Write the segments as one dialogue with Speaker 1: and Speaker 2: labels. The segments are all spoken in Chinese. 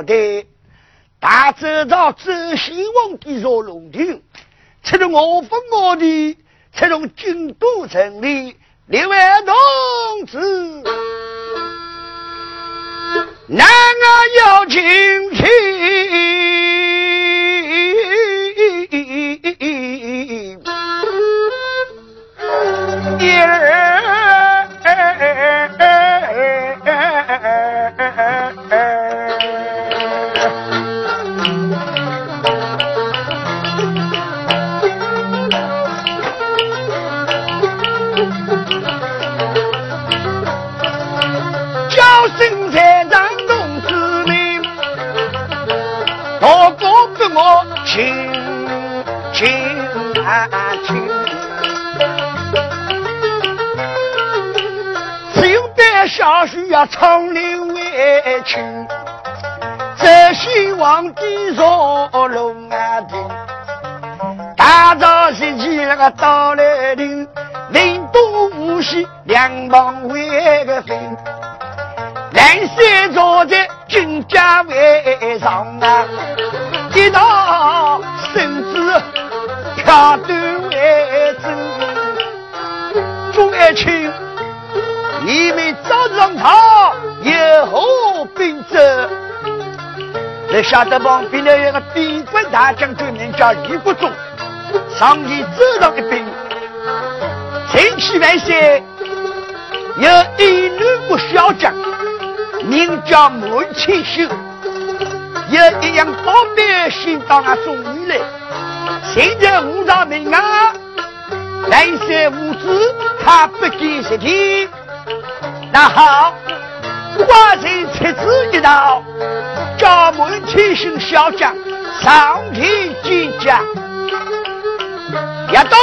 Speaker 1: 好的到来临，林都无锡两旁为个分，南山坐在军家位上啊，一道绳子跳断为真，朱爱卿。你们早上他有何兵责？你晓得旁边的有个边关大将军，名叫李国忠，上前走上一兵，千起万岁，有一女个小将，名叫满千秀，有一样宝贝先到俺送你来，现在五朝明啊，万岁无知，他不给实体。那好，寡人出此一道，叫门天星小将上前见驾。一对，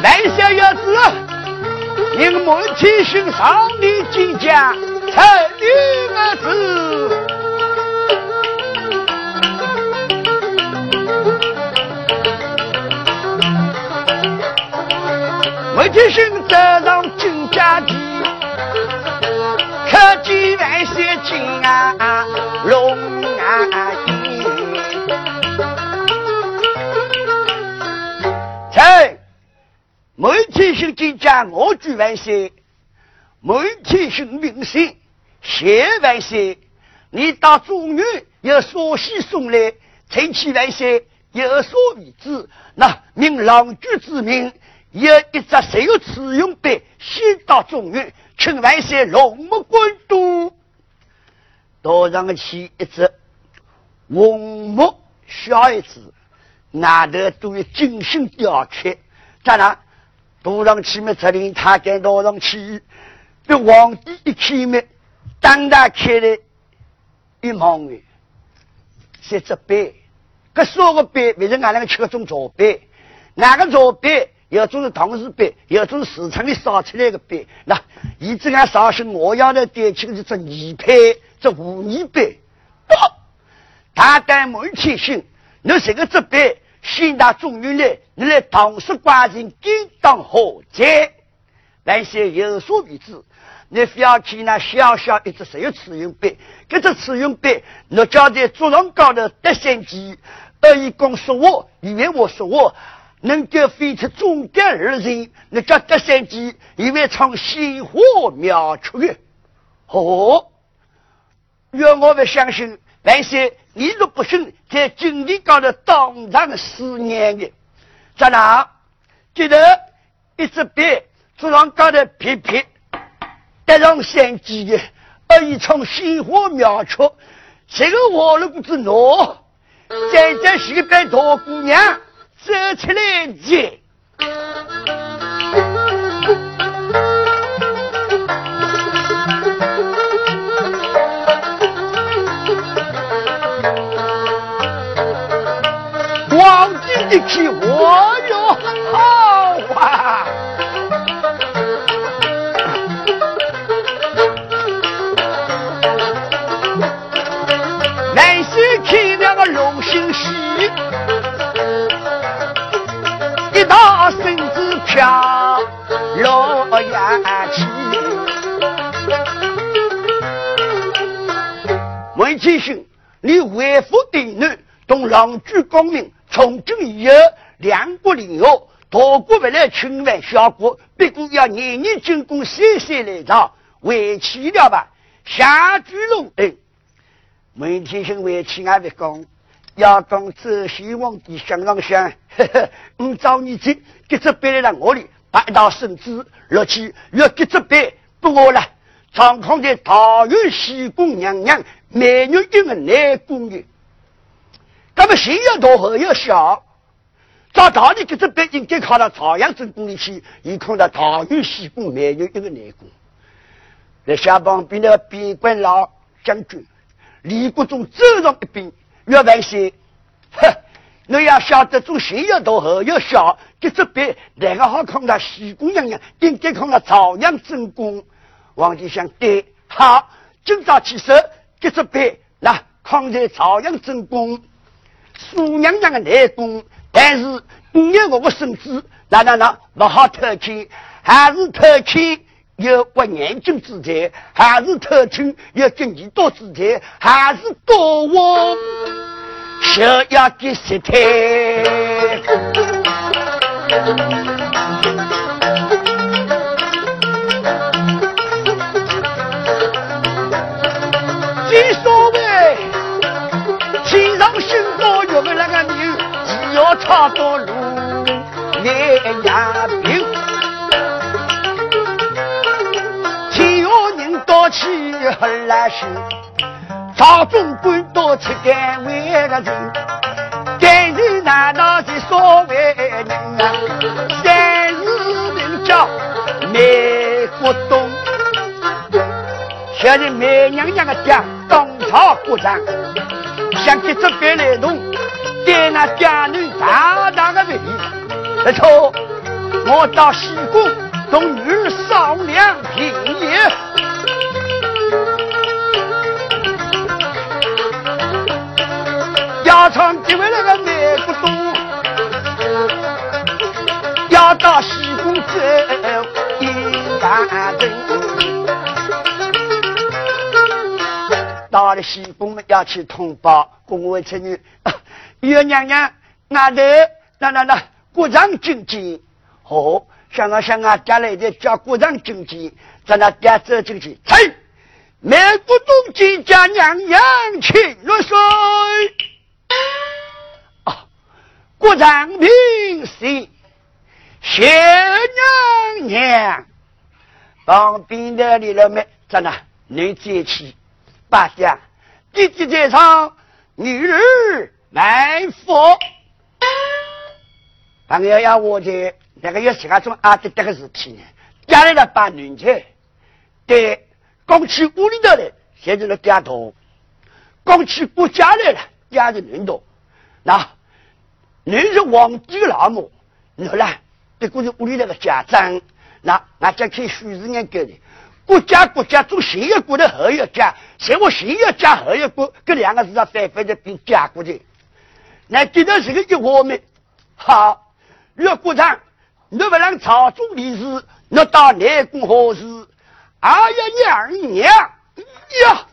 Speaker 1: 来下要子，令门天星上前见驾，才六个字。门天星走上金家地。可见万岁金啊龙每天行金家我举万岁，每天行明星谢万岁，你到中原有所喜送来，臣启万岁有所为之。那命郎君之命，有一只谁有此用的，先到中原。请万岁龙目滚都，岛上去一只红木小孩子，外头都有精心雕刻。咋啦？岛上去么？责令他跟岛上去，被皇帝一开门，当他开了一望的，是只杯。搿所个杯，为什俺两个吃个种茶杯？哪个茶杯？有种是唐氏杯，有种是市场里烧出来的杯。那以这样绍兴我要的点起的这泥胚，这五泥杯。不，他带门天星，你这个这杯，先到中原来，你来唐氏寡人给当何在？那些有所为之，你非要去那小小一只石油瓷用杯，这只瓷用杯，你叫在桌上高头得三级，二一公说我，以为我说我。能够飞出中间而人，那叫德山鸡，因为从鲜花苗出的。哦，愿我不相信，万岁，你若不信，在经历高头当场思念的，咋啦？记得一支笔，桌上高头撇撇，带上山鸡的，而已从鲜花苗出，这个我如果知诺，再再是个大姑娘。走起来见，一起我哟好啊！南溪看了个龙兴喜，一大身子飘落眼去。文天兄，你为父的女，同郎主公明。从今以后，两国联合，大国不来侵犯小国，不过要年年进贡，岁岁来朝，委屈了吧？下句龙哎，每天生委屈俺别讲，要讲这希望的想让想，呵呵，我找你去，给这别来我里，把一道绳子落去，要给这别不我了，长康的桃园西宫娘娘，美女一个内宫的。那么心要大，后要小，照道理，这只北应该靠到朝阳镇宫里去，又靠到桃园西宫没有一个内宫。在下旁边的边关老将军李国忠走上一边，岳万岁，哼，你要晓得，做心要大，后要小，这只北哪个好看到西宫娘娘，应该看到朝阳镇宫。王吉祥对，好，今朝起手，这只北那看在朝阳镇宫。苏娘娘的内功，但是你我的身子，那那那不好偷亲，还是偷亲有过年轻之才，还是偷亲有经济多之才，还是多我想要的实态。好多路难压平。天下人多气很难受，朝中官多吃干为个人。干人难道是所谓人啊？三日名叫美国东，现在美娘娘的家当朝国丈，想起这边来弄。给那家女大大的礼，不错，我到西宫同女儿商量平议。家常这位那个内不多，要到西宫走一干人，到了西宫要去通报公务子女。岳娘娘，那得那那那，国丈进京，哦，想啊想啊，家来的叫国丈进京，在那点走进去，嘿，美国东京家娘娘请入睡。啊，国丈平身，谢娘娘，旁边的李老妹在那，女接起，八家弟弟在场，女儿。来佛，朋友要我的那个要写那种阿的这个事体呢？家里的办女婿，对，刚去屋里头来，现在了家头，刚去国家来了，家的人多。那你是皇帝的老母，你说啦，别过是屋里头的家长，那那家看许是年给的。国家国家做新一国的后一家，像我新一家后一国，这两个字要反反的变家国的。那今天是个一话没好，岳国长，你不让朝中理事，你到内宫何事？哎呀娘娘呀！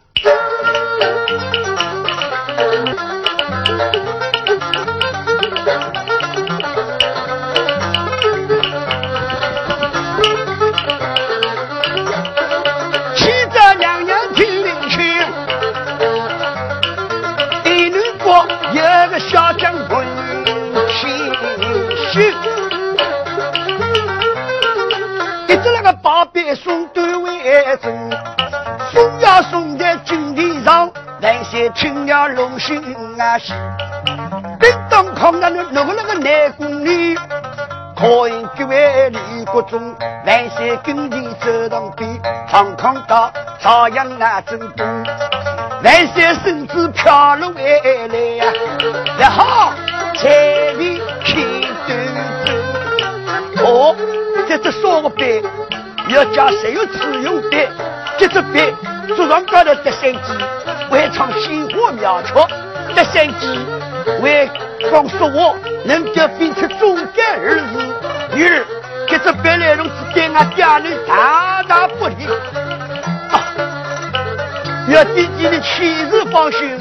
Speaker 1: 送对为真，送呀送在金地上，万岁听了龙心啊喜。叮当看到那那个那个内宫里，可应这位李国忠，万岁跟前走上边，堂堂到朝阳啊正宫。万岁，身子飘了回来呀！也好，彩礼看端正。哦，在这只烧个笔要加谁有自用笔？这支笔桌上高头德山机，会唱鲜花妙曲。德山机会讲说话，能够编出中间二字。女儿，这支笔来龙是对俺家里大大不利。啊要弟弟的亲自放心，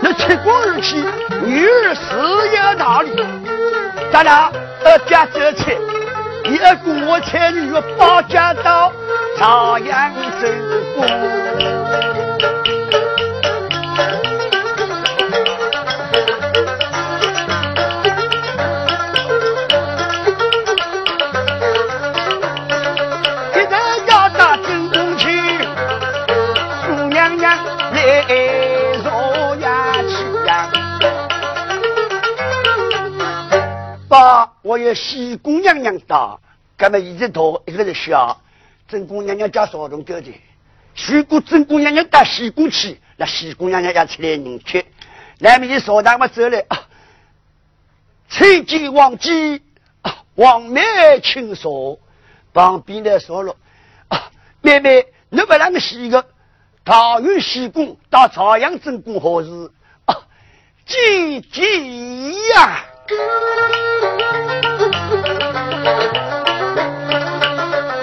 Speaker 1: 那七公二妻，女儿事业大理。咱俩二家这去，一二公我才女包家到朝阳州过。西宫娘娘大，干嘛一直大一个人小？正宫娘娘家少东哥的，如果正宫娘娘到西宫去，那西宫娘娘要出来迎接。那面的少大嘛走来啊，崔见王姬啊，王妹亲说，旁边的说了啊，妹妹，你不让个西个？桃园西宫到朝阳正宫何事？啊，姐姐呀！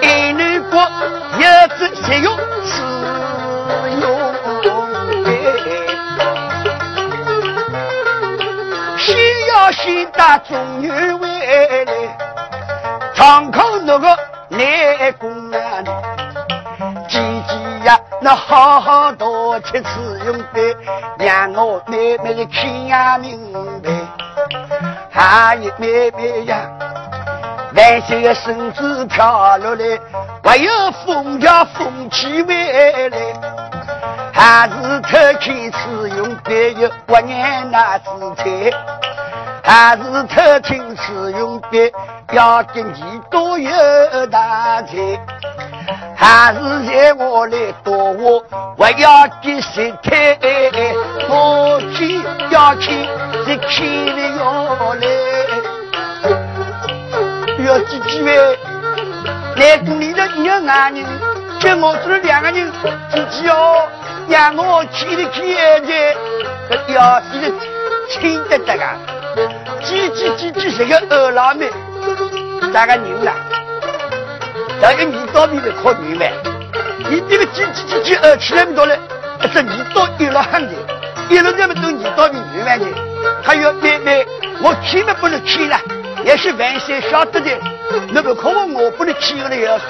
Speaker 1: 一女国有子谁有此用需要先打中女为来，长空那个内宫啊，姐姐呀，那好好多吃此用的，让我慢慢的看明白。还有妹妹呀，万岁的身子飘落来，还有风家风起回来，还是偷看此用别有万年那姿态，还是偷听此用别要跟你多有大才，还是让我来躲我，我要给谁看？我去要去。你看了要来，要几几位？来宫里的两男人，叫我这两个人，自己哦，让我看了看眼这要是的亲得得啊！几几几几是个二老妹，哪个人啦？那个你到底来靠你呗？你这个几几几几二起来么多嘞？这你到一了很的，一了那么多你到底女万的？还有妹妹，我去嘛不能去了，也是万岁晓得的。那个可我我不能去了要死，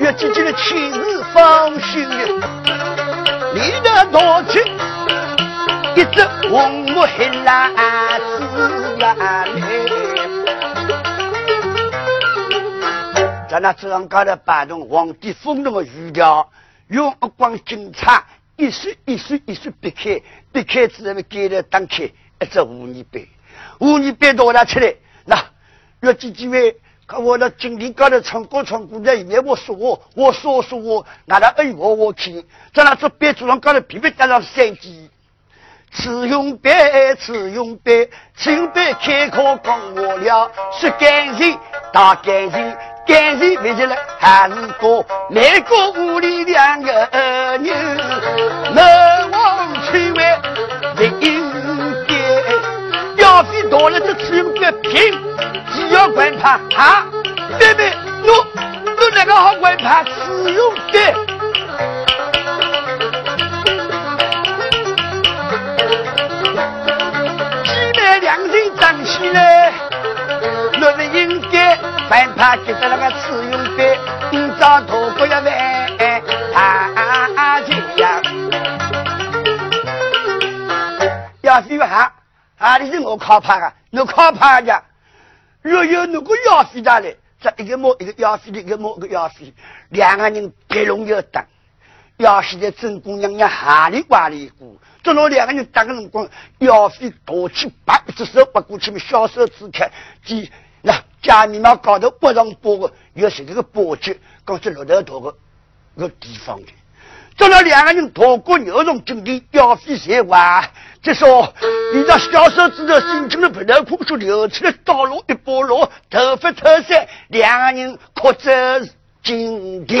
Speaker 1: 要姐姐的亲自放心的。你的多情，一只红木黑蓝子呀嘞。在那正高头摆动皇帝封龙的玉条，用光金叉一岁一岁一岁别开，避开之后给了打开。一只五泥杯，五泥杯倒了出来，那要几几位？看我那经理高头唱歌唱歌在里面，我说我，我说说我，拿他哎我我去，在那这杯桌上高头皮皮带上三句：此用杯，此用杯，此用杯，开口讲我了，是感情大感情，感情为起来还是哥那个屋里两个儿女，难忘去为人。到了，这吃用个平，只要管他啊！妹妹，侬侬那个好管他使用的？姐妹两人站起来，我是应该管他记得那个使用的，今朝多过一万啊！这样，要费哈。啊！你是我靠怕啊！我靠怕的，若有那个要飞的来，这一个摸一个要飞的，一个摸一个要飞，两个人别龙要打。要是在正宫娘娘哈里哇里过，这老两个人打个辰光，要飞夺起八只手把过去，小手指开，即那家里面高头不让拨个，又是这个波及，刚是落头头个个地方的。这老两个人逃过牛龙阵地，要飞谁哇？再说，你那小手指头心情的不能空说流出来道路一波落，头发脱散，两个人哭着紧紧。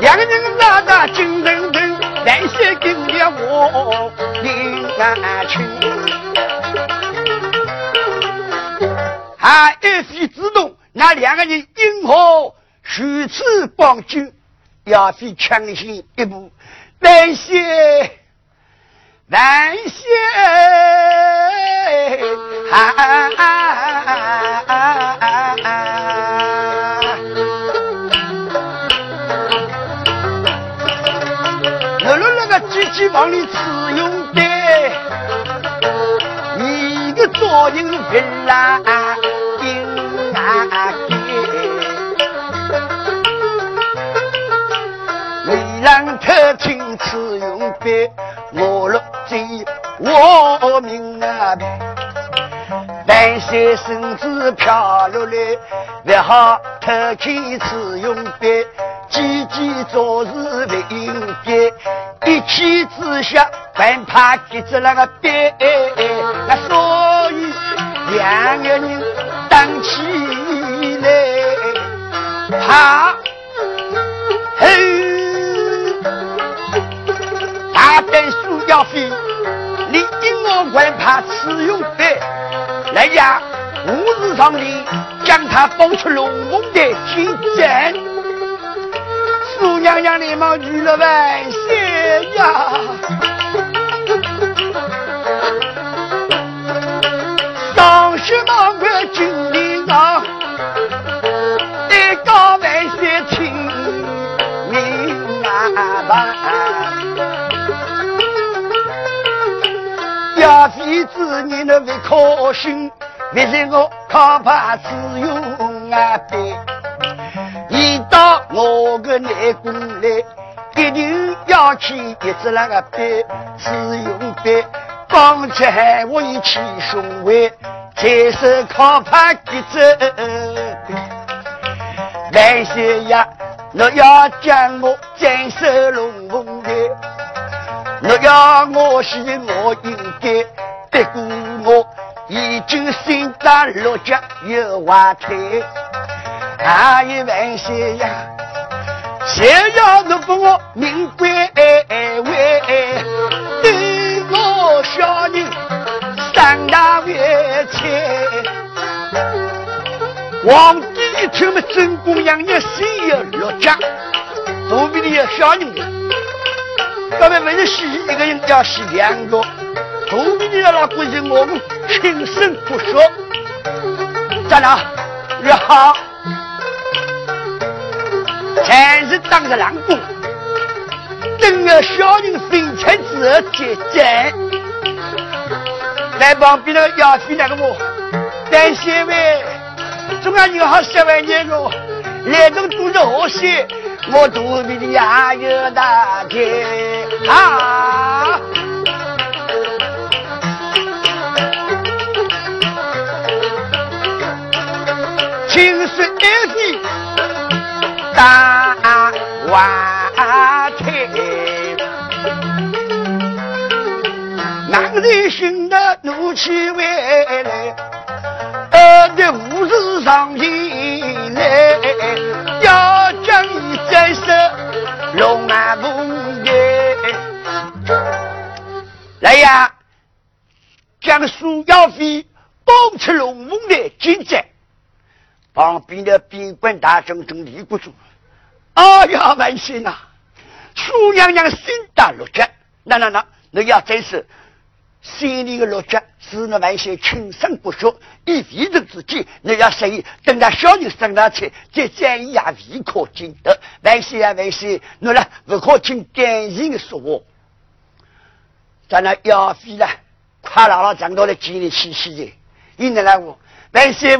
Speaker 1: 两个人拉得紧紧紧，万岁跟了我心安情。还一飞自动，那两个人因何？如此帮助，要非强行一步，万谢万谢！啊！我那那个机器往里使用的，一个作用不来，应听此用笔，我落嘴我明白。万岁身子飘落来，不好偷看此用笔，句句做事不应该。一气之下，还怕给着那个笔，那所以两个人打起来，怕。大胆苏要飞，你因我还怕此用费？来呀，五日上里将他放出龙宫的天阵。苏娘娘连忙举了万岁呀！上学忙快精灵啊，一个万岁听命啊！妃子，你那不可信，别是我靠怕自用啊背。你到我个内宫来，一定要去一只那个背，自用背。刚才我一起兄妹，才是靠怕给这万岁呀，你要将我斩首龙凤的。我要我是我应该，不过我已经心大落脚有话开，还有万岁呀！谁要能把我命归位，对我小人三大万千。皇帝一听么，真公养你心有六脚，肚皮里有小人。根本不是死一个人，要死两个。同你的那鬼人，我们轻声不说。站哪？你好，全是当着郎公，等了小人分钱之后结账。来旁边的亚飞那个我，担心喂，中央银行十万年个，来东都是河西。我肚皮里呀有大天啊，青山一飞大万天，男人寻得怒气回来，二的武士上前来，要将。再是龙马凤耶，来呀！将苏耀飞绑出龙凤的进寨，旁边的边关大将军李国忠，哎呀，万岁呐！苏娘娘心大如决，那那那，那要真是。心里的落脚是那万岁轻声不说，以为人之计，你要谁等到小人生上去，再讲也未可尽得。万岁啊万岁，你呢不可听感人的说话。咱那要飞了，快姥姥讲到了今日七夕节，因为呢我万岁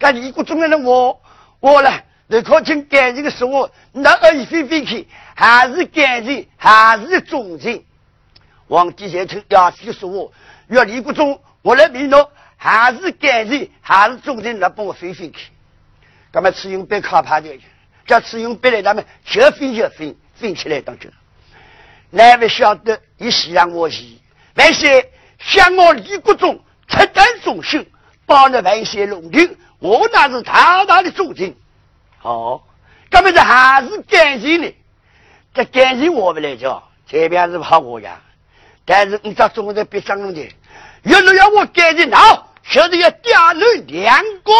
Speaker 1: 为跟李国忠的我我呢不可听感人的说话，那二一飞飞去，还是感人，还是忠心。皇帝在称要飞说我，要李国忠，我来命侬，还是感人，还是忠臣来帮我飞飞去。干嘛只用被靠怕的？叫此用别来他们就分就分，分起来当中。哪位晓得一时让我疑？万岁，想我李国忠出丹忠心，帮了万岁龙庭，我那是大大的忠心。好，根本这还是感情呢。这感情我不来讲，这边是怕我呀。但是你这总在别张的，原来要我感情好，现在要点了两个，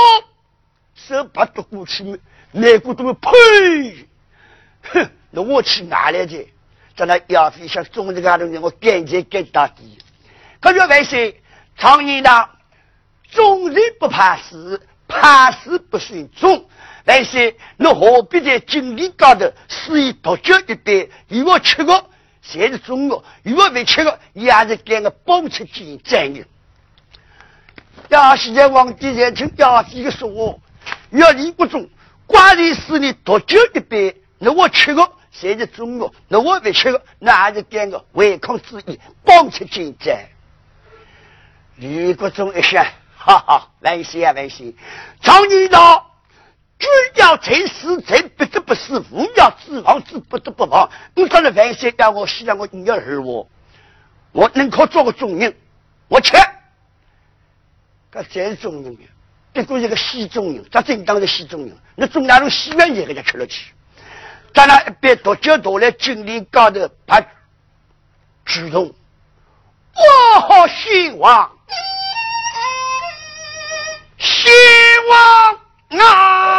Speaker 1: 手把夺过去，美国都呸！哼，那我去哪来的？在那要飞向中国这个东西，我感情更大的。可是万岁，常言道，众人不怕死，怕死不算众。万岁，你何必在经历高头肆意独酒一杯？与我吃个，才是中国；与我没吃个，也是给个帮出见证的。要是在皇帝在听要飞个说话，要你不中，寡人是你独酒一杯，那我吃个。谁是中国？那我没吃过，那还是干个违抗之意，帮出进争。李国忠一想，哈哈，万岁啊万岁！常言道，君要臣死，臣不得不死；父要子亡，子不得不亡。你说了万岁让我死，让我你要儿我，我能可做个忠人，我吃。这真是忠人，不过是个西中人，这正当的西中人，那中南路西边也给他吃了去。咱那一边多久多来精力高头把举动，我好希望，希望啊！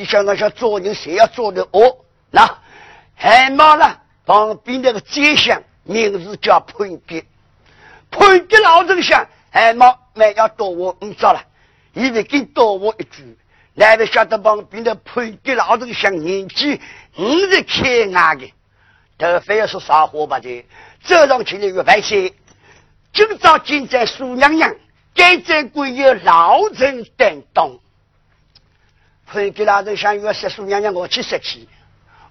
Speaker 1: 忘记想那想做人，谁要做的恶？那还骂了旁边那个街巷，名字叫潘吉。潘吉老人想，还骂还要多我唔知了，以为给多我一句，哪里晓得旁边的潘吉老人想年纪五十开牙的，他非要说啥话吧的，早上起来越白些。今朝见在苏娘娘，该在贵有老人担当。潘吉老人想要说苏娘娘，我去说去。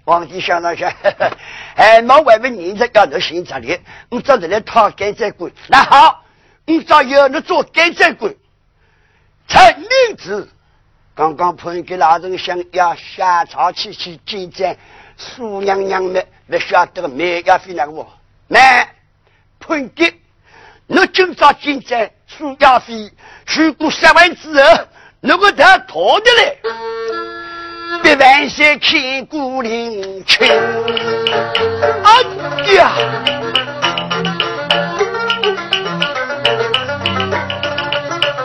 Speaker 1: 皇帝想了想，哎，毛外面人家要你行这里，你找人来讨该在归。那好，你找有你做干在归。陈明子，刚刚潘吉老人想要下朝去去见见苏娘娘们，不晓得没要飞那个我，没潘吉。你今朝进在苏亚飞，去过十万之后，如果他逃的来，别万岁看孤零去。哎呀！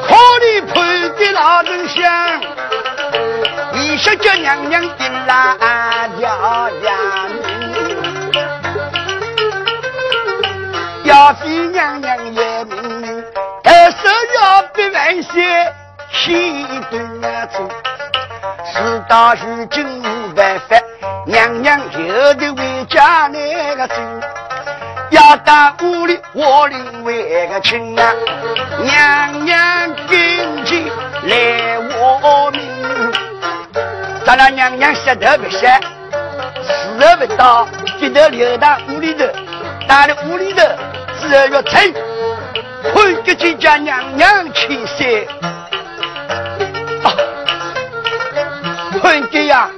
Speaker 1: 可怜潘的老人想，一想叫娘娘的辣椒呀。要妃娘娘也命令，二手要比万岁先端走。事到如今无办法，娘娘有的为家那个走，要到屋里我领为个亲啊，娘娘跟前来我命。咱俩娘娘舌头不响，时候不到，接头留到屋里头，到了屋里头。自然要称，潘吉金家娘娘亲生。潘吉呀，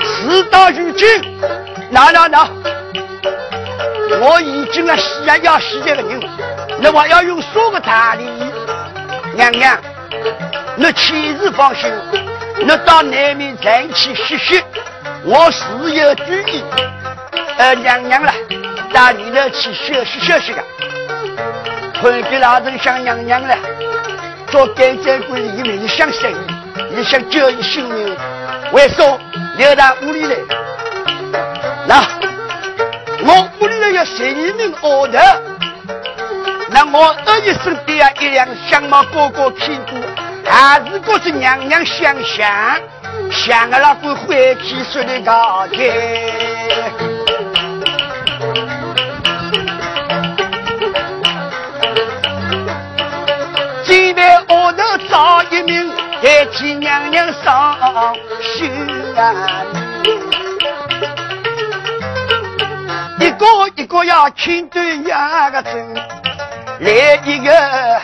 Speaker 1: 事到如今，那那那，我已经了死呀要死这个人，那我要用什么道理？娘娘，你千事放心，你到南面再去歇歇，我自有主意。呃，娘娘了。到里头去休息休息的，潘吉老人想娘娘了，做监斩官的也是想生意，也想救一性命，为说留到屋里来。那我屋里头要十一名儿头，那我儿子身边一辆相貌高高屁股，还是觉着娘娘想想，想个老鬼回去说的高天。找一名代替娘娘上绣啊！一个一个要亲对呀个针，来一个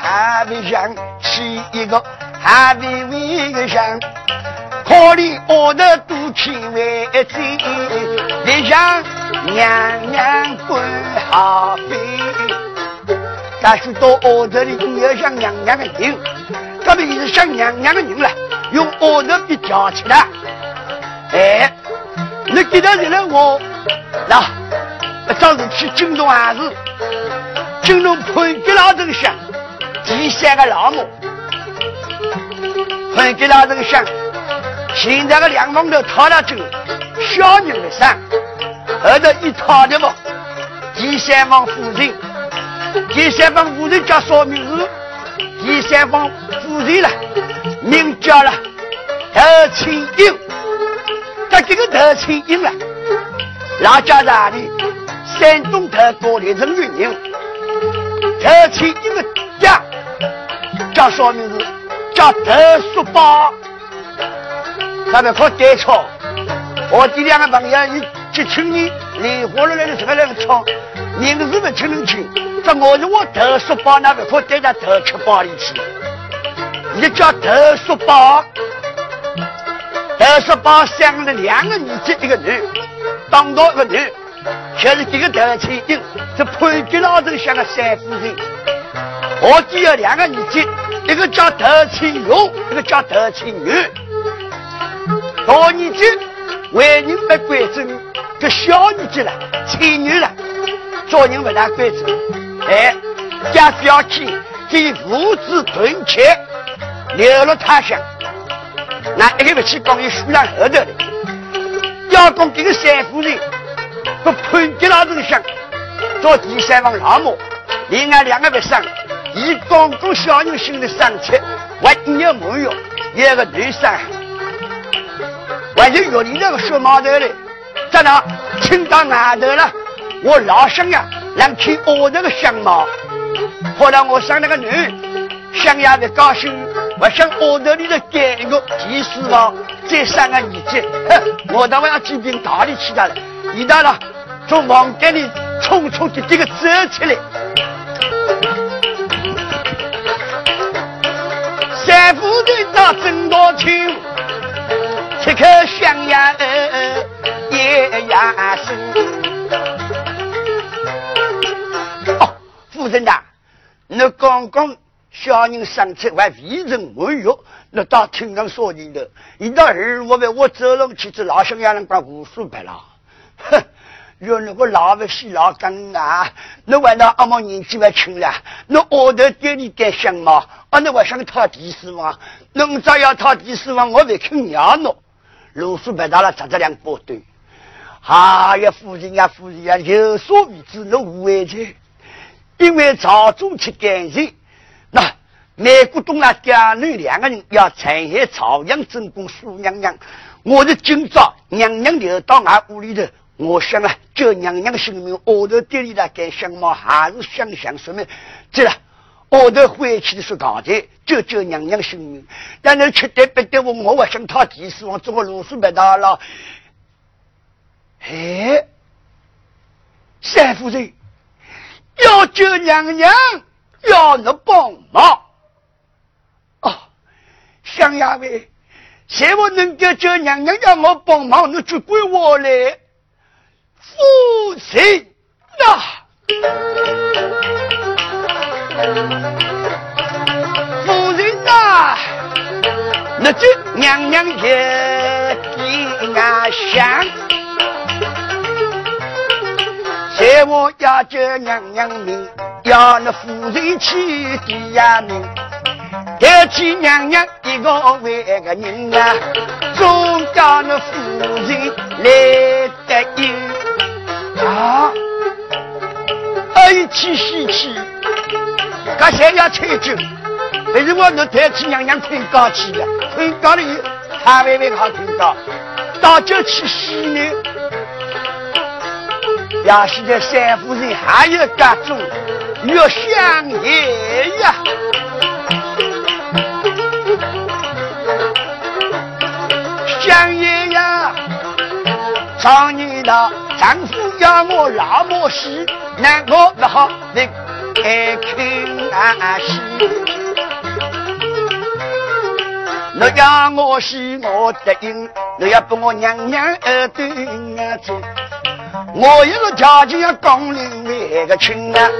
Speaker 1: 还没上，去一个还没为上，可怜我的肚脐为真，别让娘娘不好飞。但是到我这里你要像娘娘的人。这边是像娘娘的人了，用耳朵给夹起来。哎，你给他认了我，那早上去京东还是京东潘吉老人想，第三个老母，潘吉老人想，现在个两方头套了走，小人的上，后头一套的不，第三方夫人，第三方夫人叫啥名字？第三方。夫人了，名叫了德清英，他这个德清英了，老家哪里？山东德高的人云人，德清英的家叫啥名字？叫德叔宝。他们可对错，我这两个朋友一去请你，莲花了来的这个那个唱，名字不听能清，这我是我德叔宝，那不可带到德吃包里去。一叫德叔宝，德叔宝生了两个儿子，一个女，当到一个女，就是这个德清英，这潘吉老头像个三夫人。我只有两个儿子，一个叫德清勇，一个叫德清女。大儿子为人不规正，这小儿子了，清女了，做人不大规正。哎，家不要紧，给父子团结。流落他乡，那一个不去讲，你输上后头的要讲这个三夫人，不判决老人想，到第三方老母，另外两个不生，以刚刚小人心的生气，还有没有？一个女生，还有月里那个小毛头嘞，在那听到外头了，我老想呀，能去我那个相貌。后来我生了个女，想呀的高兴，我想屋头里头干一个第四房，再生个儿子，哼，我当我要举兵打里去的了，一到了从房间里匆匆的这个走起来，三夫人到正道去，此刻香呀夜呀深，哦，夫人呐。那刚刚小人上车还未曾沐浴，那到厅上说你的，一到二我们我走了去，这老乡也能把无数白了。哼，原来我老不死老干啊！那为那阿妈年纪还轻了，那额头给你点香嘛？啊，那我想讨第四王，侬再要讨第四王，我不肯让侬。卢素白大了，扎着两把对。哎呀，夫人呀，夫人呀，有所未知，侬无畏去。因为朝中去干涉，那美国东那爹女两个人要残害朝阳正宫苏娘娘，我是今朝娘娘留到俺屋里头，我想啊，救娘娘的性命，额头爹里来干什么？还是想想什么？这额头回去的是刚才救救娘娘性命，但是吃得不得我，我还想讨第四王，做个鲁肃白大了。哎，三夫人。要救娘娘，要你帮忙哦！想呀喂，谁我能够救娘娘？要我帮忙，你就归我来。夫人呐，夫人呐，那这娘娘也比俺想。我要救娘娘名，要那夫人去抵呀名。抬起娘娘一个为个人啊，总叫那夫人来得应啊！爱气喜气，刚才要吹酒，但是我能抬起娘娘吹高气的，吹高了以后，还微微好听到，倒酒去洗呢。要是这三夫人还有各种越香爷呀，想爷呀，常年的丈夫要我老母死，那我不好来开口戏。你要我死我答应，你要把我娘娘耳朵眼睛。我一个条件要讲另外个亲啊，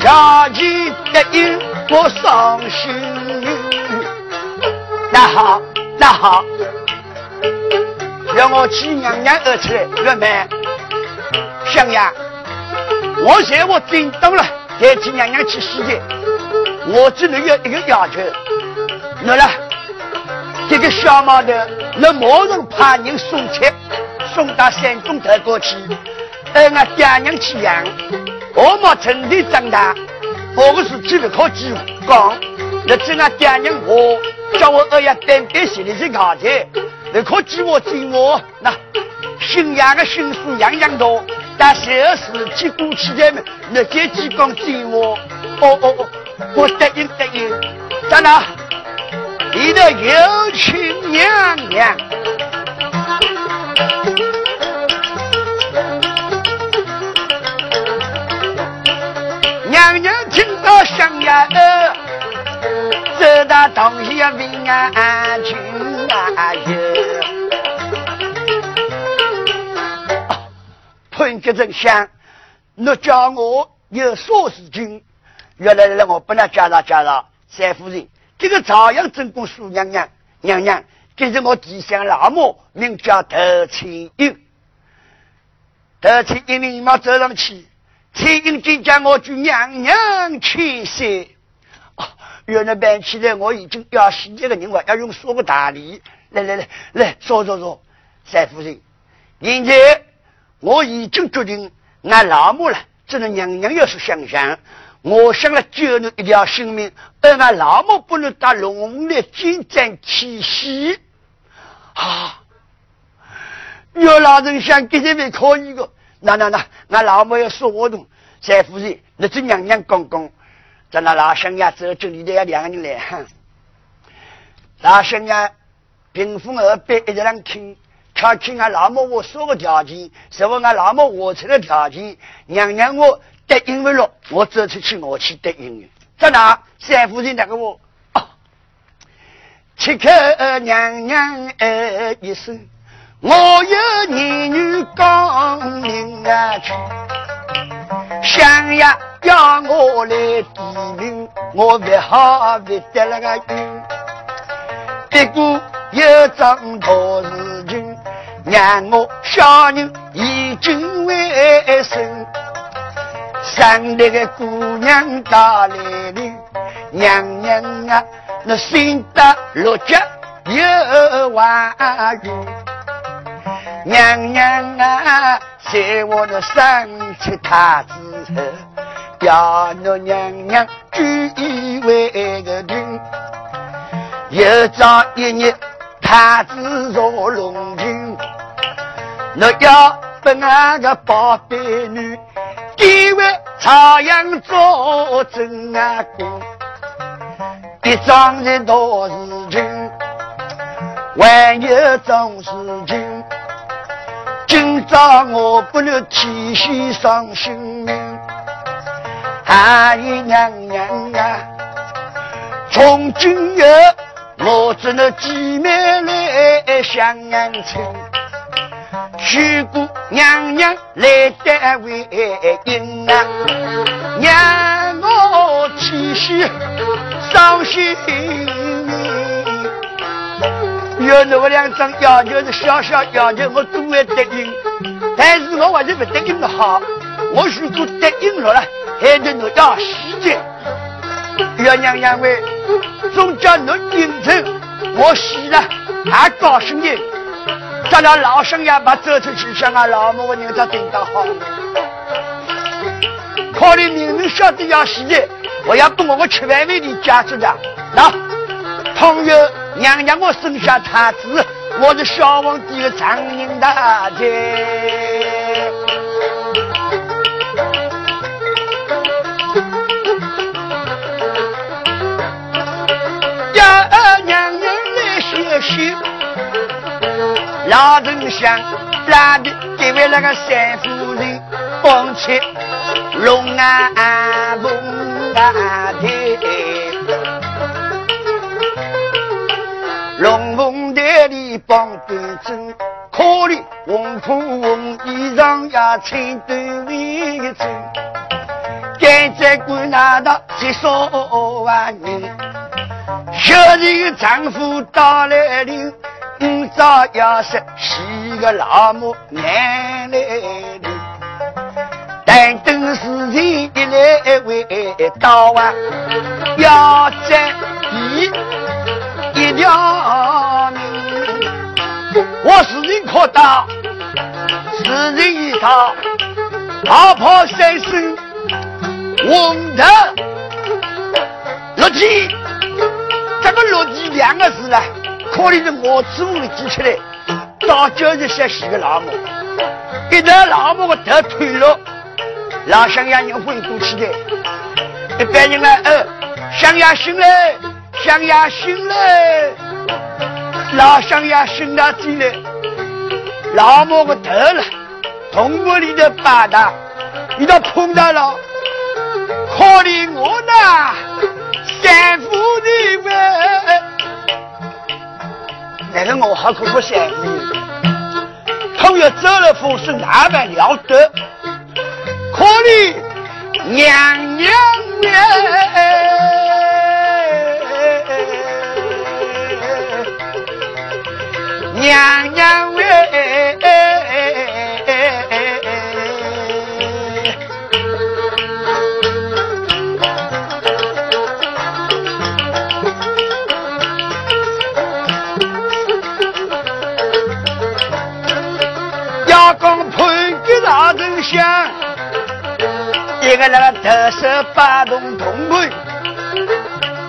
Speaker 1: 条件答应我伤心。那好，那好，让我去娘娘而出来，月妹，香呀，我现我听懂了，带去娘娘去洗的，我只能有一个要求，那了，这个小毛头，那马上派人送钱，送到山东头过去。哎，我爹娘去养，我没成天长大，我个是几不可几讲。那只俺爹娘我叫我二爷单单心里去考菜，不可几我进我那新养的心思样样多，但小事去过去的们，那这几讲进我，哦哦哦，我答应答应，在哪？你的有情娘娘。娘到声呀，走到东西平安去啊哟！潘吉正想，你叫我有啥事情？原来来我不能介绍介绍。三夫人，这个朝阳正宫苏娘娘，娘娘，这是我弟兄老母，名叫头青英。头青英，你马走上去。崔英金叫我去娘娘去世，原来办起来，我已经要洗这个人话，要用说个大礼。来来来来，说说说，三夫人，现在我已经决定俺老母了，只能娘娘要是想想，我想了救你一条性命，而俺老母不能打龙的金战七夕。啊！有老人想给这边可以的，那那那，俺老母要说我懂。三夫人，那这娘娘公公，在那老乡呀，走这里的要两个人来。哼，老乡呀，屏风二边一直让听，他听俺老母我说个条件，是我俺老母我出的条件，娘娘我答应不了，我走出去我去答应的。在哪？三夫人那个我，切克娘娘哎一声，我有儿女刚明啊去。想呀，要我来提名，我不好不得那个运。不过有桩大事情，让我小人已经为生。生那个姑娘大来临，娘娘啊，那心得落脚有万语。娘娘啊，在我的生出他之后，要我娘娘居以为个君。有朝一日，太子坐龙庭，我要把那个宝贝女，给为朝阳做正阿公。一桩的大事情，还有种事情。今朝我不能提心伤性命，哎娘娘啊！从今日我只能见面来相亲，许姑娘娘来单为应啊，让我提心伤心。有那么两张要求是小小要求，我都会答应。但是我还是不答应的好。我如果答应了了，还得我要细节。月娘娘为总叫侬应承，我死了还高兴的。咱俩老生也把走出去，向俺老母人家顶到好。考虑明明晓得要细节，我要把我个吃饭费的加出的。那朋友。娘娘，我生下太子，我是小皇帝的长人大姐。呀，娘娘来学习，老丞相拉的给为那个三夫人，放起龙啊龙啊的。龙凤台里帮端正，可怜红裤红衣裳呀，穿短围巾。该在官那道几少万人，小人丈夫到来临，今朝要是喜个老母难来临。但等事情一来未到啊，要在一。一条命，我是人可大，是人一套，跑跑三声，红头落地，这个落地两个字呢，可怜是我祖母记起来，早就是些洗个老母，一旦老母的头退了，老乡呀人昏过去的，一般人呢，呃，乡下醒来。乡下醒来，老乡下醒到进来，老母个头了，铜锅里的八大，你都碰到了，可怜我呐，三夫的问，那个我还可不三夫人，倘若走了风声，哪般了得？可怜娘娘哎。娘娘哎哎哎哎哎哎要公判给大丞相，一个那个特色八洞铜盘，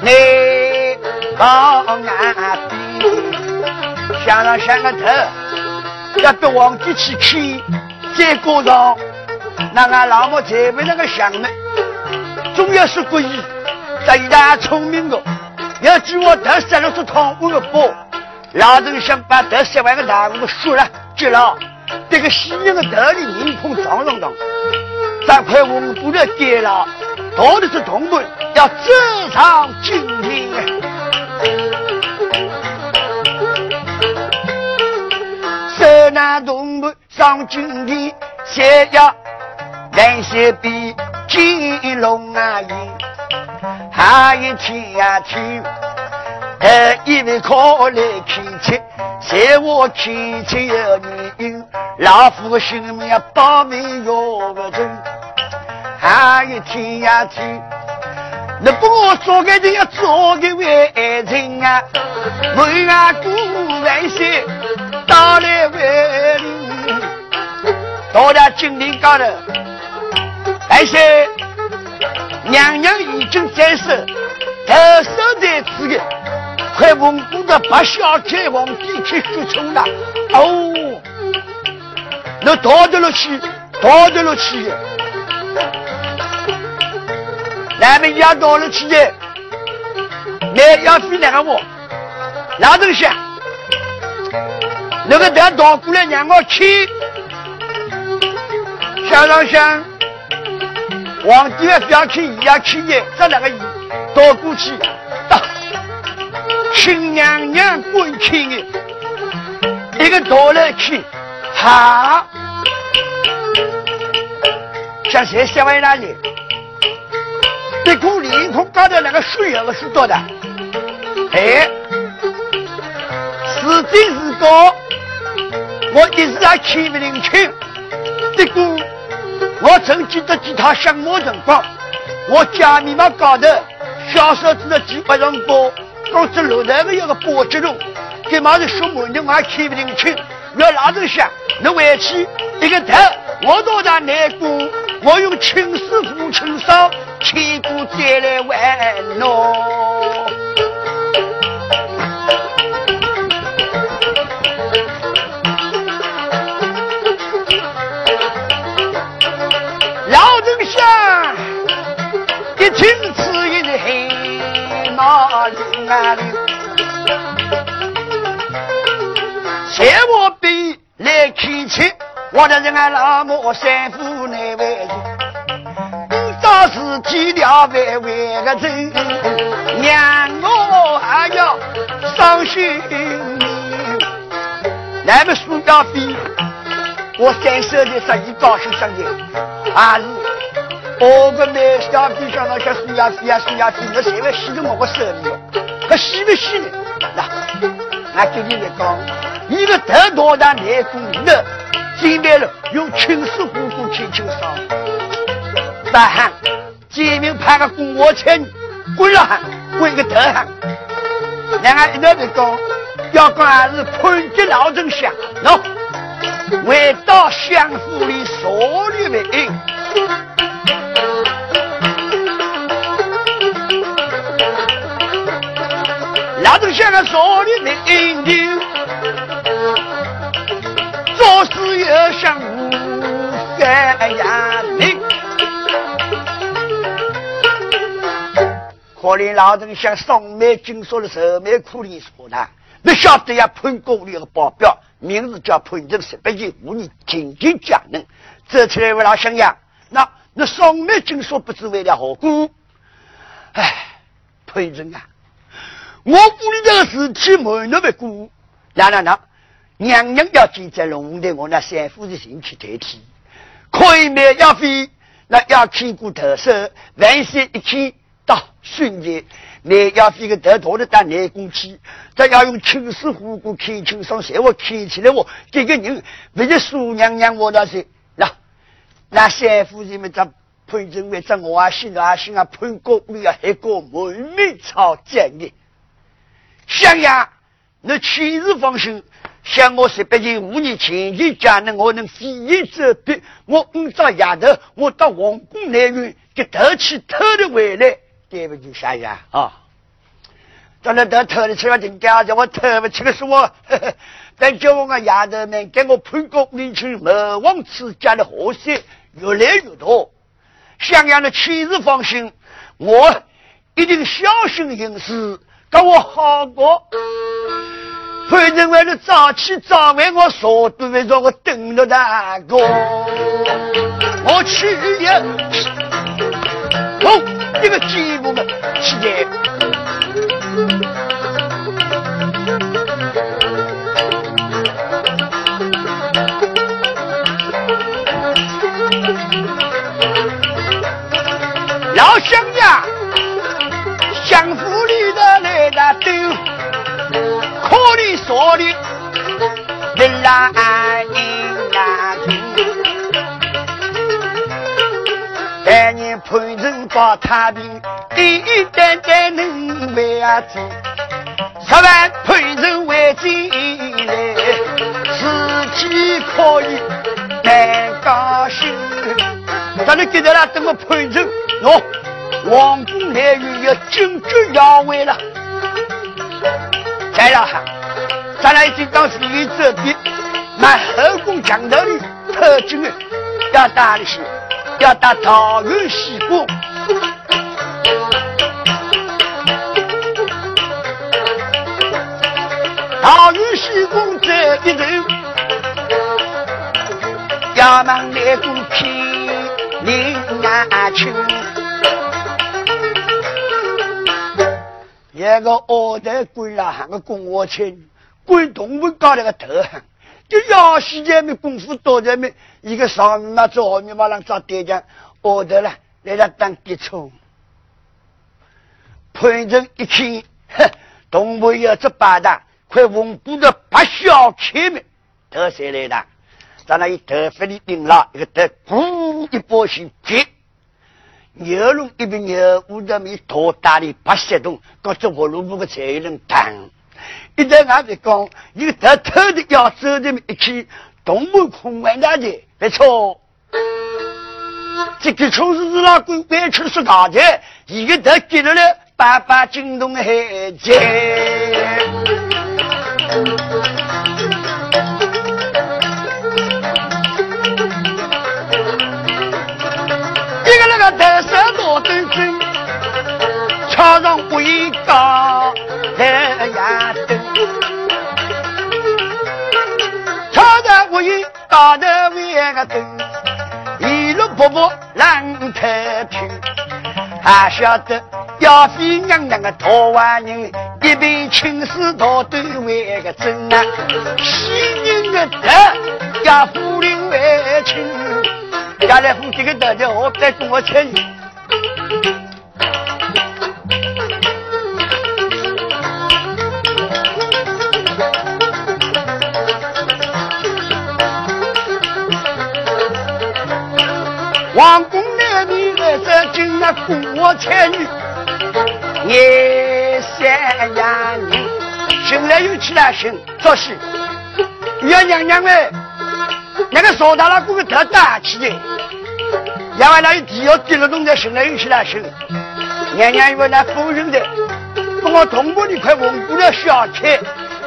Speaker 1: 你高安。想上想个头，要别忘记去看，再过上，那俺老母才为那个想呢，总要是故意，这一大聪明的，要记我特色了是汤屋的包，老头想把特色万个大屋输了，接了，这个西人的头里面孔壮壮的。这块文布的街了，到底是同门，要走上今天。那同门上今天，先要感谢比金龙啊爷，还一天呀天，呃，一位靠来看切，在我看切有年老夫心里面保命要个真。还一天呀天，你不我做个人要做个外人啊，为阿哥万岁，到了万里，到了金陵高头，万岁，娘娘已经在世，头手在此个，快蒙古的八小天皇帝去出冲了，哦，那逃得了去，逃得了去。咱们要到了去的，那要飞两个我，老东西，那个等倒过来让我去，想上想，皇帝不要去，也要去的，这两个一倒过去，到亲娘娘滚去的，一个倒来去，好，向谁想为哪里？这股脸孔高头那个水有是多的，哎，是真是高，我一时还看不清楚。这股我曾记得几套相貌辰光，我家里嘛高头小时候子的几百张包，刚这楼台个有个包吉路，这嘛是说门的我还看不清楚。要老头想，你回去一个头，我到达内宫，我用青师傅清烧。千古再来玩闹，一听此言黑马铃啊铃，谢我比来看亲，我的人啊老母三夫难为到是几条外外个针，娘我还要伤心。那么苏家飞，我三手的十一高兴相见，还是我个那小飞上那些苏家飞啊苏家飞，我谁会洗都没我手里了，可洗不洗呢？那俺给你来讲，一个头多大内功的，见面了用青丝糊糊轻轻烧。大汉，见面派个公我钱，滚了汉，滚个头汉。两个一道的讲，要讲还是潘吉老丞相，喏，回到相府里所立为印。老丞相的所立为印，做事要像无三呀命。可怜老人像上面经说的愁眉苦脸说的，你晓得呀？潘公里的保镖名字叫潘正十八斤五年进京将人，走出来为老乡呀？那那上面经说不知为了何故？哎，潘正啊，我屋里的事体没那么过。那那那，娘娘要记在龙的我那三夫的人去代替，可以没要飞，那要看过特色，万岁一看。到瞬间，你要飞个头大的到内宫去，这要用青丝虎骨开青上线，我开起来我这个人为了苏娘娘我那是那那三夫人们在潘正伟在我啊心啊心啊潘国你啊还个门面朝见的，想呀，你千日放心，像我是北京五年前一家呢，我能飞檐走壁，我五朝丫头，我到皇宫内院给偷去偷的回来，对不起，小爷啊！到那都偷的去了，人家叫我偷不起的是我，但叫我个丫头们给我判个年轻莫忘此家的河水越来越多，襄阳的千事放心，我一定小心行事，跟我好过。反正为了早起早晚，我说都为着我等着大哥。我去也，哦，这个节目嘛，起来。可里说的人来人来百年盘城保太平，一一单单能为啊子，十万盘城为进来，自己可以蛮高兴。咱们记得了，等我盘城，喏，皇宫内院要紧急要位了。来了，咱俩已经到是于这边，买后宫墙头的特进的，要打的是要打桃园西宫。桃园西宫这一头，衙门来过偏林安青。一个二代官啦，喊个供我钱，关动物搞了个头，就要西人民功夫多人民，一个上面做后面嘛让找爹家，二代了来了当基础。潘正一听，哼，东北要这八大，快文部的八小钱们，头谁来的？咱那一头发里顶了一个头，咕一波心急。牛龙一瓶牛，五的米多大的八十吨，搞这活路不个才能当。一在俺在讲，一个得偷的要走的一起，东门空外大的，没错。这个城市是那个别出是大的，一个得接着了，爸爸惊动海姐。得瑟多登真，桥上不一高一高的为个登，一路步步浪太平，还晓得要飞娘娘个桃花人，一杯青丝桃对为个真啊，喜人个德要夫人为亲。家来夫这个大家我再跟我签。王宫那边来这今那跟我签女，夜三呀你，醒来又起来醒，做事。月娘娘哎，那个说大了姑个头大气的。另外那一地要跌了东在醒来又起来醒，娘娘因为那夫人的，跟我同过一块蒙古的小菜，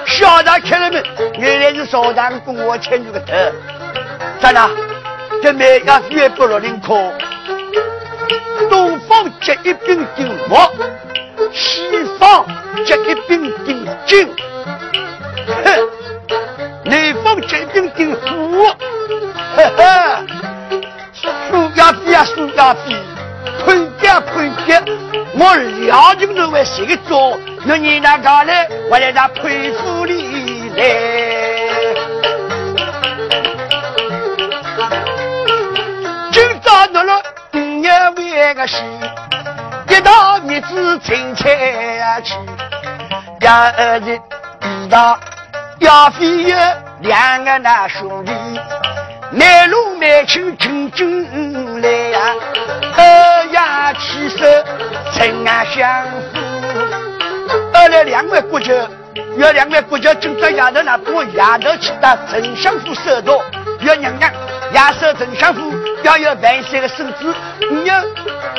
Speaker 1: 小大开了门，原来是少大跟我千女的头，咋了？这梅要越不落林口，东方接一柄顶木，西方接一柄顶金，哼，南方接一柄顶虎，呵呵。苏家飞呀，苏家飞，喷点喷点，我了解那位谁做？那你那个来，我来那佩服你来。为个喜，一到日子进菜去，要日一到要飞有两个那兄弟。买路买亲亲亲来呀，二呀起手，陈啊相扶。二来两位国舅月亮的不叫今朝丫头那把丫头去到丞相府收到，月娘娘亚瑟丞相要有万岁的圣旨，你要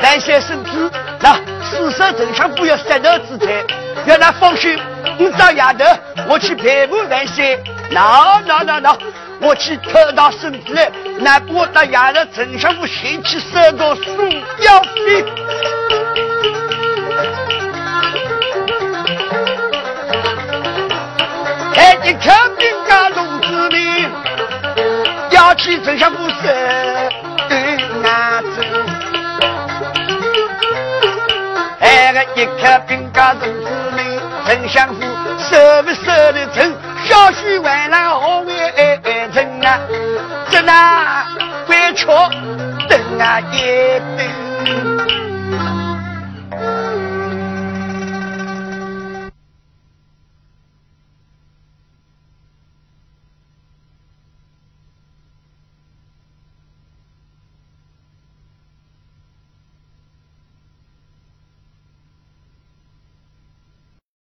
Speaker 1: 万岁圣旨，那四舍丞相府要三头之财，要他放心，你找丫头，我去陪伴万岁。那那那那，我去偷到圣旨来，那我到丫头丞相府先去收到送药费。一口兵家龙子命，要去丞相府守一看兵家龙子命，曾相府守不舍得成？小婿为了何为成啊？这那关桥等啊也等。